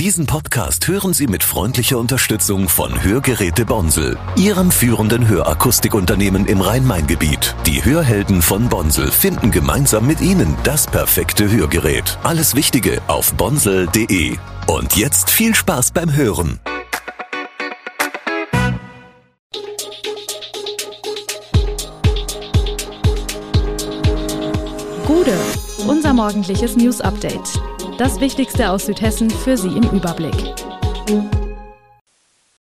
Diesen Podcast hören Sie mit freundlicher Unterstützung von Hörgeräte Bonsel, Ihrem führenden Hörakustikunternehmen im Rhein-Main-Gebiet. Die Hörhelden von Bonsel finden gemeinsam mit Ihnen das perfekte Hörgerät. Alles Wichtige auf bonsel.de. Und jetzt viel Spaß beim Hören. Gude, unser morgendliches News Update. Das Wichtigste aus Südhessen für Sie im Überblick.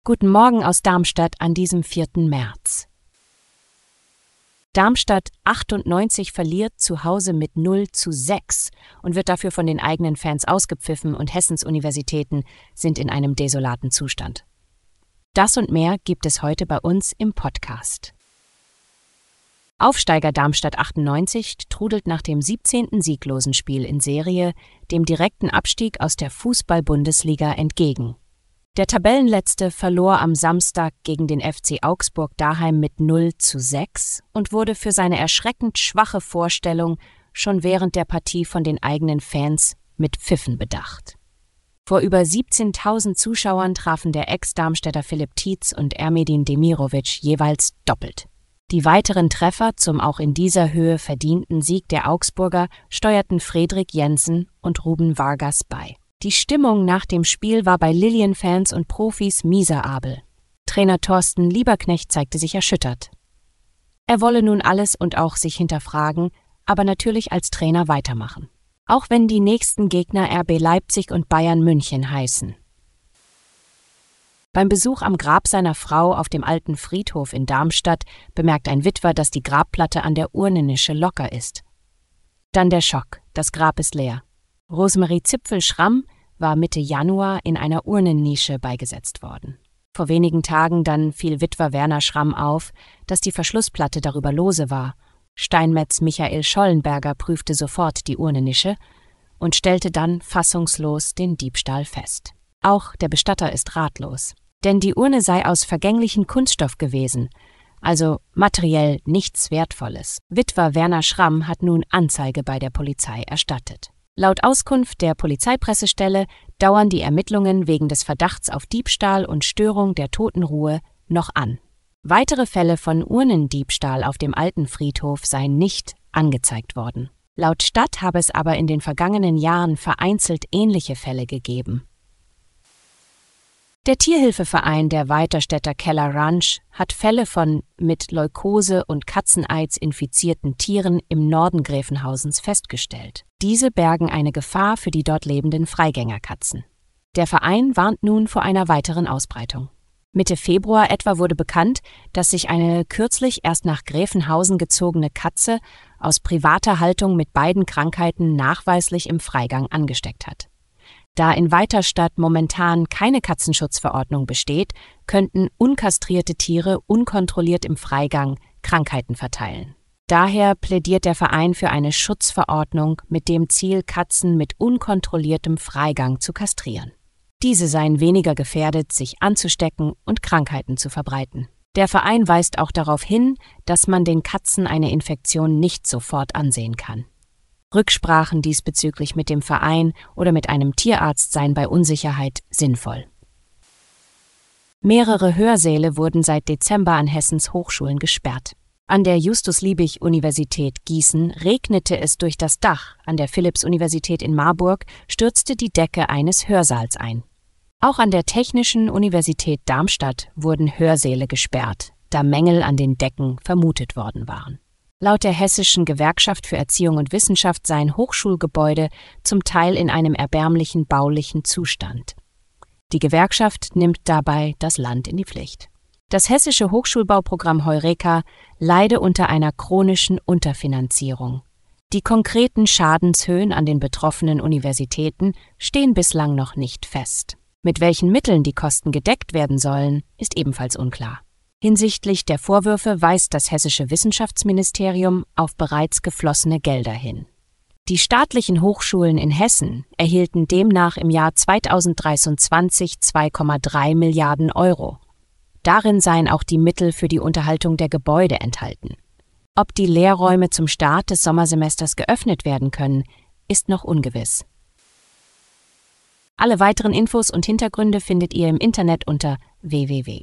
Guten Morgen aus Darmstadt an diesem 4. März. Darmstadt 98 verliert zu Hause mit 0 zu 6 und wird dafür von den eigenen Fans ausgepfiffen und Hessens Universitäten sind in einem desolaten Zustand. Das und mehr gibt es heute bei uns im Podcast. Aufsteiger Darmstadt 98 trudelt nach dem 17. sieglosen Spiel in Serie dem direkten Abstieg aus der Fußball-Bundesliga entgegen. Der Tabellenletzte verlor am Samstag gegen den FC Augsburg daheim mit 0 zu 6 und wurde für seine erschreckend schwache Vorstellung schon während der Partie von den eigenen Fans mit Pfiffen bedacht. Vor über 17.000 Zuschauern trafen der Ex-Darmstädter Philipp Tietz und Ermedin Demirovic jeweils doppelt. Die weiteren Treffer zum auch in dieser Höhe verdienten Sieg der Augsburger steuerten Fredrik Jensen und Ruben Vargas bei. Die Stimmung nach dem Spiel war bei Lilien-Fans und Profis miserabel. Trainer Thorsten Lieberknecht zeigte sich erschüttert. Er wolle nun alles und auch sich hinterfragen, aber natürlich als Trainer weitermachen. Auch wenn die nächsten Gegner RB Leipzig und Bayern München heißen. Beim Besuch am Grab seiner Frau auf dem alten Friedhof in Darmstadt bemerkt ein Witwer, dass die Grabplatte an der Urnennische locker ist. Dann der Schock, das Grab ist leer. Rosemarie Zipfel-Schramm war Mitte Januar in einer Urnennische beigesetzt worden. Vor wenigen Tagen dann fiel Witwer Werner Schramm auf, dass die Verschlussplatte darüber lose war. Steinmetz Michael Schollenberger prüfte sofort die Urnennische und stellte dann fassungslos den Diebstahl fest. Auch der Bestatter ist ratlos denn die Urne sei aus vergänglichen Kunststoff gewesen, also materiell nichts Wertvolles. Witwer Werner Schramm hat nun Anzeige bei der Polizei erstattet. Laut Auskunft der Polizeipressestelle dauern die Ermittlungen wegen des Verdachts auf Diebstahl und Störung der Totenruhe noch an. Weitere Fälle von Urnendiebstahl auf dem alten Friedhof seien nicht angezeigt worden. Laut Stadt habe es aber in den vergangenen Jahren vereinzelt ähnliche Fälle gegeben. Der Tierhilfeverein der Weiterstädter Keller Ranch hat Fälle von mit Leukose und Katzeneids infizierten Tieren im Norden Gräfenhausens festgestellt. Diese bergen eine Gefahr für die dort lebenden Freigängerkatzen. Der Verein warnt nun vor einer weiteren Ausbreitung. Mitte Februar etwa wurde bekannt, dass sich eine kürzlich erst nach Gräfenhausen gezogene Katze aus privater Haltung mit beiden Krankheiten nachweislich im Freigang angesteckt hat. Da in Weiterstadt momentan keine Katzenschutzverordnung besteht, könnten unkastrierte Tiere unkontrolliert im Freigang Krankheiten verteilen. Daher plädiert der Verein für eine Schutzverordnung mit dem Ziel, Katzen mit unkontrolliertem Freigang zu kastrieren. Diese seien weniger gefährdet, sich anzustecken und Krankheiten zu verbreiten. Der Verein weist auch darauf hin, dass man den Katzen eine Infektion nicht sofort ansehen kann. Rücksprachen diesbezüglich mit dem Verein oder mit einem Tierarzt seien bei Unsicherheit sinnvoll. Mehrere Hörsäle wurden seit Dezember an Hessens Hochschulen gesperrt. An der Justus-Liebig-Universität Gießen regnete es durch das Dach, an der Philipps-Universität in Marburg stürzte die Decke eines Hörsaals ein. Auch an der Technischen Universität Darmstadt wurden Hörsäle gesperrt, da Mängel an den Decken vermutet worden waren. Laut der Hessischen Gewerkschaft für Erziehung und Wissenschaft seien Hochschulgebäude zum Teil in einem erbärmlichen baulichen Zustand. Die Gewerkschaft nimmt dabei das Land in die Pflicht. Das hessische Hochschulbauprogramm Heureka leide unter einer chronischen Unterfinanzierung. Die konkreten Schadenshöhen an den betroffenen Universitäten stehen bislang noch nicht fest. Mit welchen Mitteln die Kosten gedeckt werden sollen, ist ebenfalls unklar. Hinsichtlich der Vorwürfe weist das hessische Wissenschaftsministerium auf bereits geflossene Gelder hin. Die staatlichen Hochschulen in Hessen erhielten demnach im Jahr 2023 2,3 Milliarden Euro. Darin seien auch die Mittel für die Unterhaltung der Gebäude enthalten. Ob die Lehrräume zum Start des Sommersemesters geöffnet werden können, ist noch ungewiss. Alle weiteren Infos und Hintergründe findet ihr im Internet unter www.